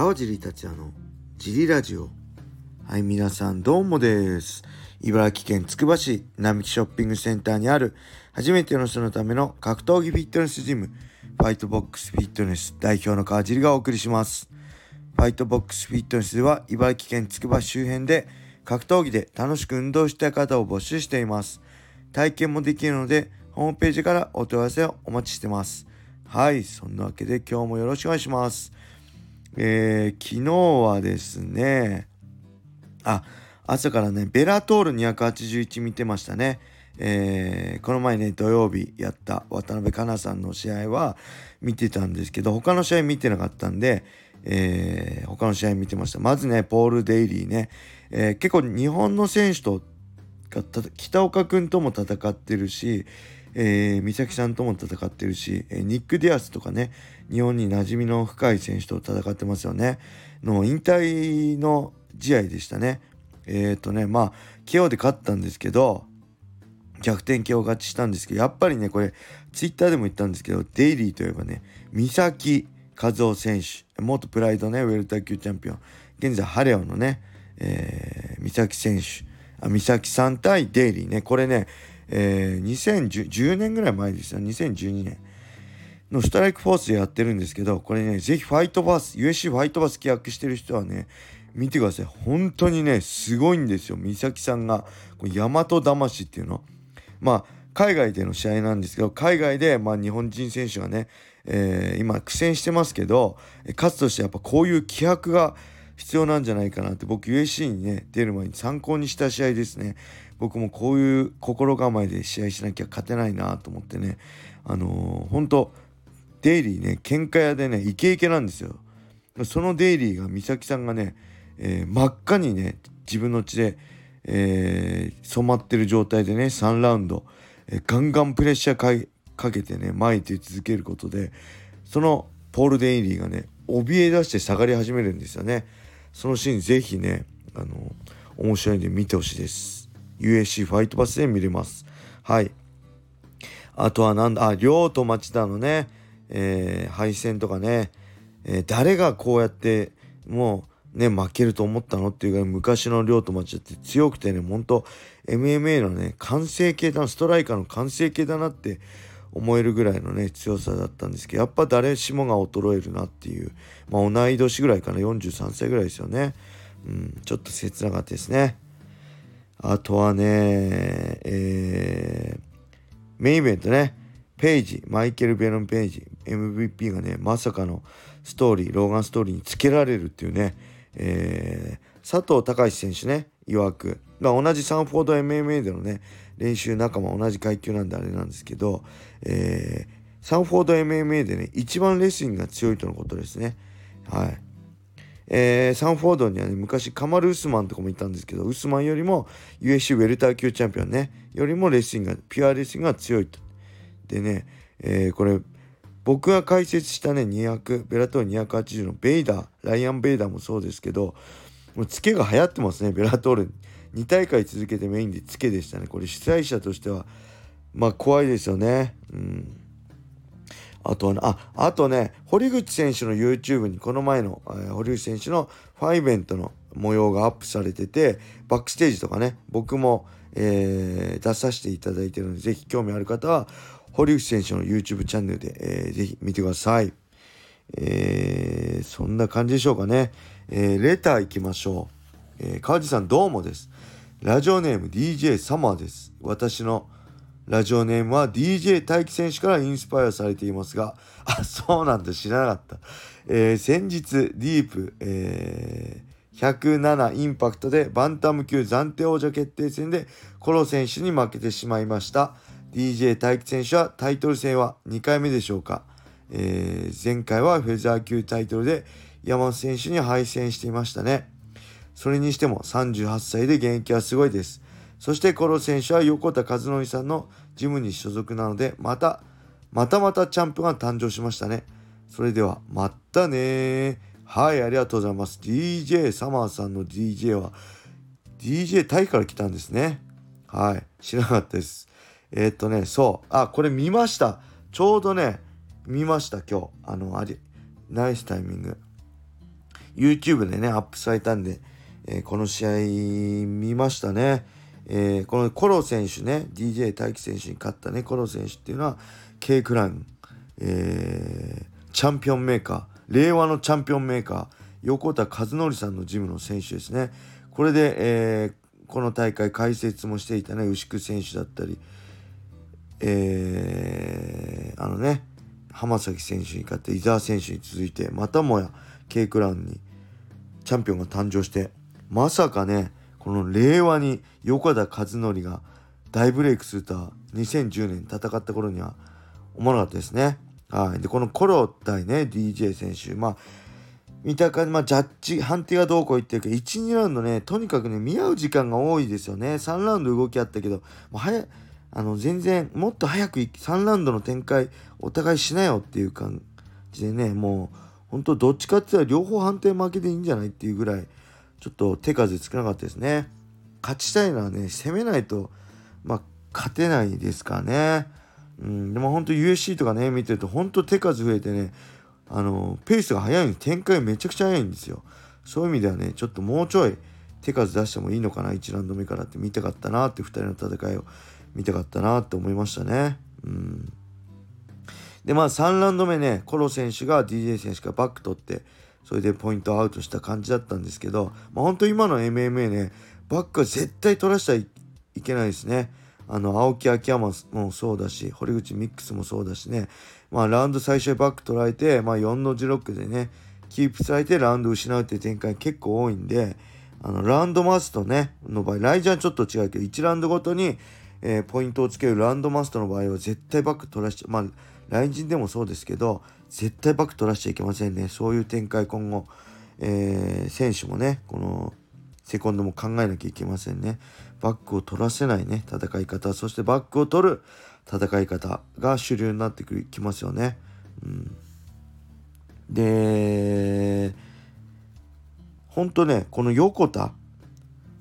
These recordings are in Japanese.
川尻達也のジリラジオ。はい皆さんどうもです。茨城県つくば市並木ショッピングセンターにある初めての人のための格闘技フィットネスジムファイトボックスフィットネス代表の川尻がお送りします。ファイトボックスフィットネスでは茨城県つくば周辺で格闘技で楽しく運動したい方を募集しています。体験もできるのでホームページからお問い合わせをお待ちしてます。はいそんなわけで今日もよろしくお願いします。えー、昨日はですね、あ、朝からね、ベラトール281見てましたね。えー、この前ね、土曜日やった渡辺香奈さんの試合は見てたんですけど、他の試合見てなかったんで、えー、他の試合見てました。まずね、ポール・デイリーね、えー、結構日本の選手と北岡君とも戦ってるし、えー、美咲さんとも戦ってるし、えー、ニック・ディアスとかね日本に馴染みの深い選手と戦ってますよね。の引退の試合でしたね。えっ、ー、とねまあ KO で勝ったんですけど逆転 KO 勝ちしたんですけどやっぱりねこれツイッターでも言ったんですけどデイリーといえばね美咲和夫選手元プライドねウェルター級チャンピオン現在ハレオのね、えー、美咲選手あ美咲さん対デイリーね。これねえー、2010年ぐらい前ですよ2012年のストライクフォースでやってるんですけどこれねぜひファイトバス USC ファイトバス契約してる人はね見てください。本当にねすごいんですよ。美咲さんがこれ大和魂っていうの。まあ海外での試合なんですけど海外で、まあ、日本人選手がね、えー、今苦戦してますけど勝つとしてやっぱこういう気迫が必要なんじゃないかなって僕 USC にね出る前に参考にした試合ですね。僕もこういう心構えで試合しなきゃ勝てないなと思ってね。あのー、本当デイリーね喧嘩屋でねイケイケなんですよ。そのデイリーが美咲さんがね、えー、真っ赤にね自分の血で、えー、染まってる状態でね3ラウンド、えー、ガンガンプレッシャーかけてね前に出続けることでそのポール・デイリーがね怯え出して下がり始めるんですよね。そのシーンぜひねあの面白いんで見てほしいです。USC ファイトパスで見れます。はい。あとはなんだ、あ、亮と町田のね、えー、敗戦とかね、えー、誰がこうやってもうね、負けると思ったのっていうぐらい昔の亮と町田って強くてね、ほんと MMA のね、完成形だな、ストライカーの完成形だなって思えるぐらいのね、強さだったんですけど、やっぱ誰しもが衰えるなっていう、まあ同い年ぐらいかな、43歳ぐらいですよね。うん、ちょっと切なかったですね。あとはね、えー、メインイベントね、ペイジ、マイケル・ベロン・ペイジ、MVP がね、まさかのストーリー、ローガンストーリーにつけられるっていうね、えー、佐藤隆選手ね、曰く、まあ、同じサンフォード MMA でのね、練習仲間同じ階級なんであれなんですけど、えー、サンフォード MMA でね、一番レスリングが強いとのことですね。はい。えー、サンフォードにはね、昔カマル・ウスマンとかもいたんですけど、ウスマンよりも USC ウェルター級チャンピオンね、よりもレスリングが、ピュアレスリングが強いと。でね、えー、これ、僕が解説したね、200、ベラトール280のベイダー、ライアン・ベイダーもそうですけど、もうツケが流行ってますね、ベラトール。2大会続けてメインでツケでしたね。これ主催者としては、まあ怖いですよね。うん。あとはね、あ、あとね、堀口選手の YouTube にこの前の、えー、堀口選手のファイベントの模様がアップされてて、バックステージとかね、僕も、えー、出させていただいてるので、ぜひ興味ある方は、堀口選手の YouTube チャンネルで、えー、ぜひ見てください。えー、そんな感じでしょうかね。えー、レター行きましょう。えー、川地さんどうもです。ラジオネーム DJ サマーです。私のラジオネームは DJ 大輝選手からインスパイアされていますが、あ、そうなんだ、知らなかった。えー、先日、ディープ、えー、107インパクトでバンタム級暫定王者決定戦でコロ選手に負けてしまいました。DJ 大輝選手はタイトル戦は2回目でしょうか。えー、前回はフェザー級タイトルで山本選手に敗戦していましたね。それにしても38歳で現役はすごいです。そしてコロ選手は横田和則さんのジムに所属なので、また、またまたチャンプが誕生しましたね。それでは、またねはい、ありがとうございます。DJ サマーさんの DJ は、DJ タイから来たんですね。はい、知らなかったです。えー、っとね、そう、あ、これ見ました。ちょうどね、見ました、今日。あの、あり、ナイスタイミング。YouTube でね、アップされたんで、えー、この試合見ましたね。えー、このコロ選手ね、DJ 大輝選手に勝ったね、コロ選手っていうのは、K クラン、えー、チャンピオンメーカー、令和のチャンピオンメーカー、横田和則さんのジムの選手ですね。これで、えー、この大会解説もしていたね、牛久選手だったり、えー、あのね、浜崎選手に勝って伊沢選手に続いてまたもや K クラウンにチャンピオンが誕生してまさかねこの令和に横田和則が大ブレイクするとは2010年戦った頃には思わなかったですね。はい、でこのコロ対ね DJ 選手。まあ見た感じ、まあ、ジャッジ判定がどうこう言ってるけど12ラウンドねとにかくね見合う時間が多いですよね。3ラウンド動きあったけどもう早あの全然もっと早く3ラウンドの展開お互いしなよっていう感じでねもう本当どっちかって言ったら両方判定負けでいいんじゃないっていうぐらいちょっと手数少なかったですね。勝ちたいのはね攻めないとまあ勝てないですかね。うんでも本当 USC とかね見てると本当手数増えてねあのペースが速い展開めちゃくちゃ速いんですよ。そういう意味ではねちょっともうちょい手数出してもいいのかな1ラウンド目からって見たかったなって2人の戦いを見たかったなって思いましたね。うん、でまあ3ラウンド目ねコロ選手が DJ 選手がバック取ってそれでポイントアウトした感じだったんですけど、まあ、本当今の MMA ねバックは絶対取らせちゃいけないですね。あの青木秋山もそうだし堀口ミックスもそうだしね、まあ、ラウンド最初バック取られて、まあ、4の字ロックでねキープされてラウンド失うっていう展開結構多いんであのラウンドマストねの場合ライジャンちょっと違うけど1ラウンドごとにえー、ポイントをつけるランドマストの場合は絶対バック取らしちゃまあ来人でもそうですけど絶対バック取らしちゃいけませんね。そういう展開今後、えー、選手もねこのセコンドも考えなきゃいけませんね。バックを取らせないね戦い方。そしてバックを取る戦い方が主流になってきますよね、うん、で本当ねこの横田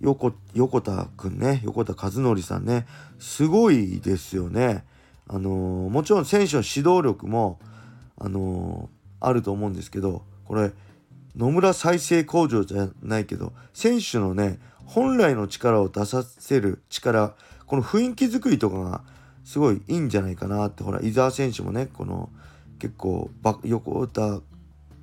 横横田くんね横田和則さんねすごいですよね。あのー、もちろん選手の指導力も、あのー、あると思うんですけどこれ野村再生工場じゃないけど選手のね本来の力を出させる力この雰囲気作りとかがすごいいいんじゃないかなってほら伊沢選手もねこの結構横田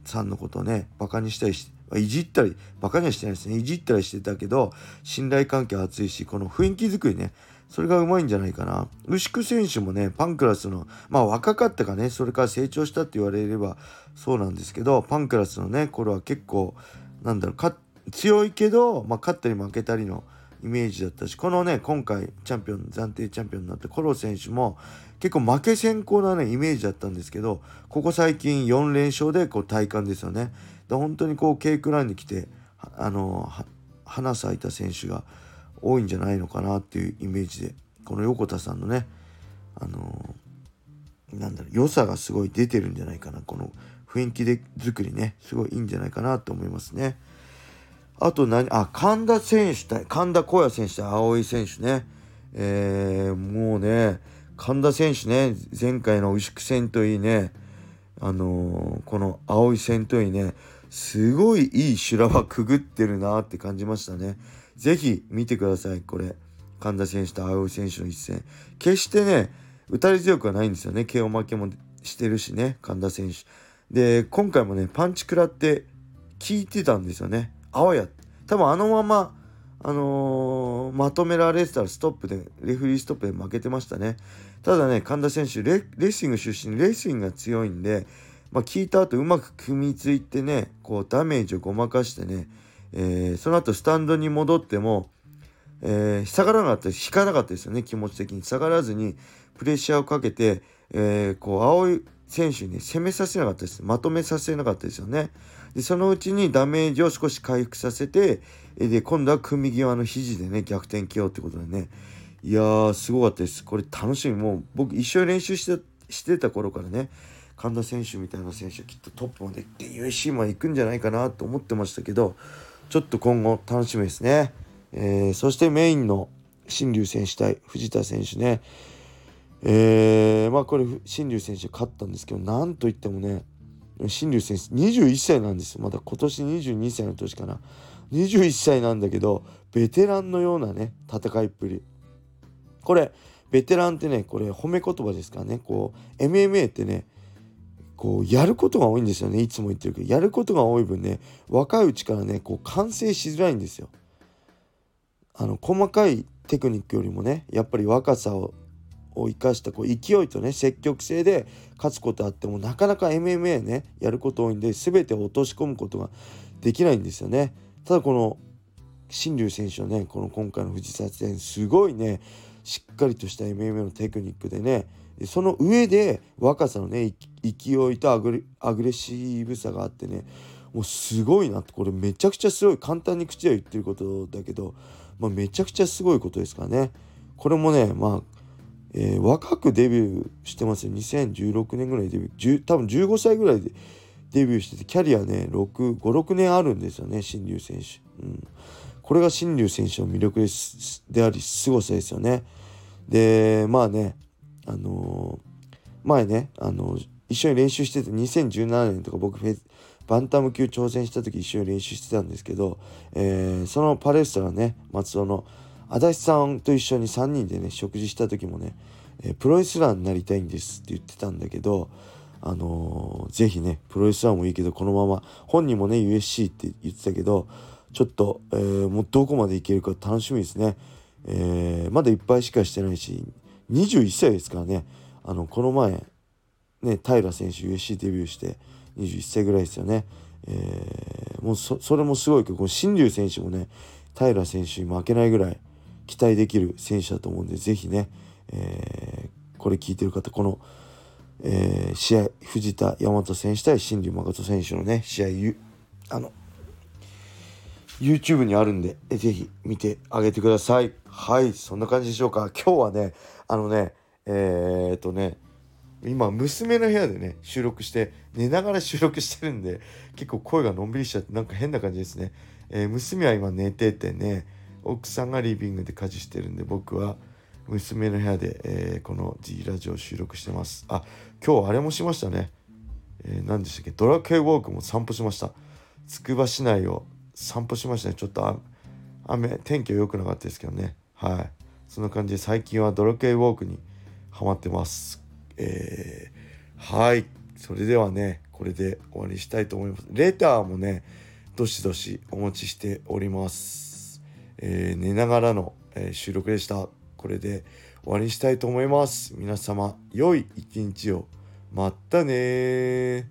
さんのことをねバカにしたりしていじったり、バカにはしてないですね。いじったりしてたけど、信頼関係は厚いし、この雰囲気作りね、それがうまいんじゃないかな。牛久選手もね、パンクラスの、まあ若かったかね、それから成長したって言われればそうなんですけど、パンクラスのね、頃は結構、なんだろう、強いけど、まあ勝ったり負けたりのイメージだったし、このね、今回チャンピオン、暫定チャンピオンになったコロ選手も、結構負け先行なね、イメージだったんですけど、ここ最近4連勝でこう体感ですよね。本当にこう K クラウンに来てあの花咲いた選手が多いんじゃないのかなっていうイメージでこの横田さんのねあのなんだろう良さがすごい出てるんじゃないかなこの雰囲気で作りねすごいいいんじゃないかなと思いますね。あと何あ神田選手対神田浩也選手対青井選手ねえー、もうね神田選手ね前回の牛久戦といいねあのー、この青い戦闘員ねすごいいい修羅場くぐってるなって感じましたね。是非見てくださいこれ。神田選手と青い選手の一戦。決してね打たれ強くはないんですよね。KO 負けもしてるしね神田選手。で今回もねパンチ食らって効いてたんですよね。あわや。多分あのままあのー、まとめられてたらストップでレフリーストップで負けてましたね。ただね神田選手レレスリング出身レスリングが強いんで、まあ、聞いた後うまく組みついてねこうダメージをごまかしてね、えー、その後スタンドに戻っても、えー、下がらなかった引かなかったですよね気持ち的に。下がらずにプレッシャーをかけて、えー、こう青い選手に、攻めさせなかったです。まとめさせなかったですよね。でそのうちにダメージを少し回復させてで今度は組み際の肘でね逆転起用ってことでねいやーすごかったです。これ楽しみ。もう僕一緒に練習してしてた頃からね神田選手みたいな選手はきっとトップまで行って USC まで行くんじゃないかなと思ってましたけどちょっと今後楽しみですね、えー、そしてメインの新竜選手対藤田選手ね。えー、まあこれ新竜選手勝ったんですけどなんといってもね新竜選手21歳なんですよ。まだ今年22歳の年かな。21歳なんだけどベテランのようなね戦いっぷり。これベテランってねこれ褒め言葉ですからね。こう MMA ってねこうやることが多いんですよね。いつも言ってるけどやることが多い分ね若いうちからねこう完成しづらいんですよ。あの細かいテクニックよりもねやっぱり若さをを生かしたこう勢いとね積極性で勝つことあってもなかなか MMA ねやること多いんで全てを落とし込むことができないんですよね。ただこの新竜選手のねこの今回の藤沢戦すごいねしっかりとした MMA のテクニックでねその上で若さのね勢いとアグレアグレッシブさがあってねもうすごいなってこれめちゃくちゃすごい簡単に口では言ってることだけど、まあ、めちゃくちゃすごいことですからね。これもねまあえー、若くデビューしてますよ。2016年ぐらいデビュー多分15歳ぐらいでデビューしててキャリアね56年あるんですよね新竜選手、うん、これが新竜選手の魅力ですであり凄さですよね。でまあねあのー、前ねあのー、一緒に練習してて2017年とか僕フェバンタム級挑戦した時一緒に練習してたんですけど、えー、そのパレストラね松尾の足立さんと一緒に3人でね食事した時もね、え、プロレスラーになりたいんですって言ってたんだけどあのー、ぜひねプロレスラーもいいけどこのまま本人もね USC って言ってたけどちょっと、えー、もうどこまでいけるか楽しみですね、えー、まだいっぱいしかしてないし21歳ですからね。あのこの前ね平選手 USC デビューして21歳ぐらいですよね、えー、もうそれもすごいけどこの新竜選手もね平選手に負けないぐらい期待できる選手だと思うんで是非ね、えー、これ聞いてる方この、えー、試合藤田大和選手対新竜誠選手のね試合あの YouTube にあるんで是非見てあげてください。はいそんな感じでしょうか。今日はねあのねえー、っとね今娘の部屋でね収録して寝ながら収録してるんで結構声がのんびりしちゃってなんか変な感じですね、えー、娘は今寝ててね奥さんがリビングで家事してるんで僕は娘の部屋で、えー、この G ラジオ収録してます。あ今日あれもしましたね、えー、何でしたっけ？ドラケイウォークも散歩しました。つくば市内を散歩しましたね。ちょっと雨天気は良くなかったですけどね。はい。そんな感じで最近はドラケイウォークにハマってます。えー、はい。それではねこれで終わりにしたいと思います。レターもねどしどしお待ちしております。えー、寝ながらの、えー、収録でした。これで終わりにしたいと思います。皆様、良い一日を。またね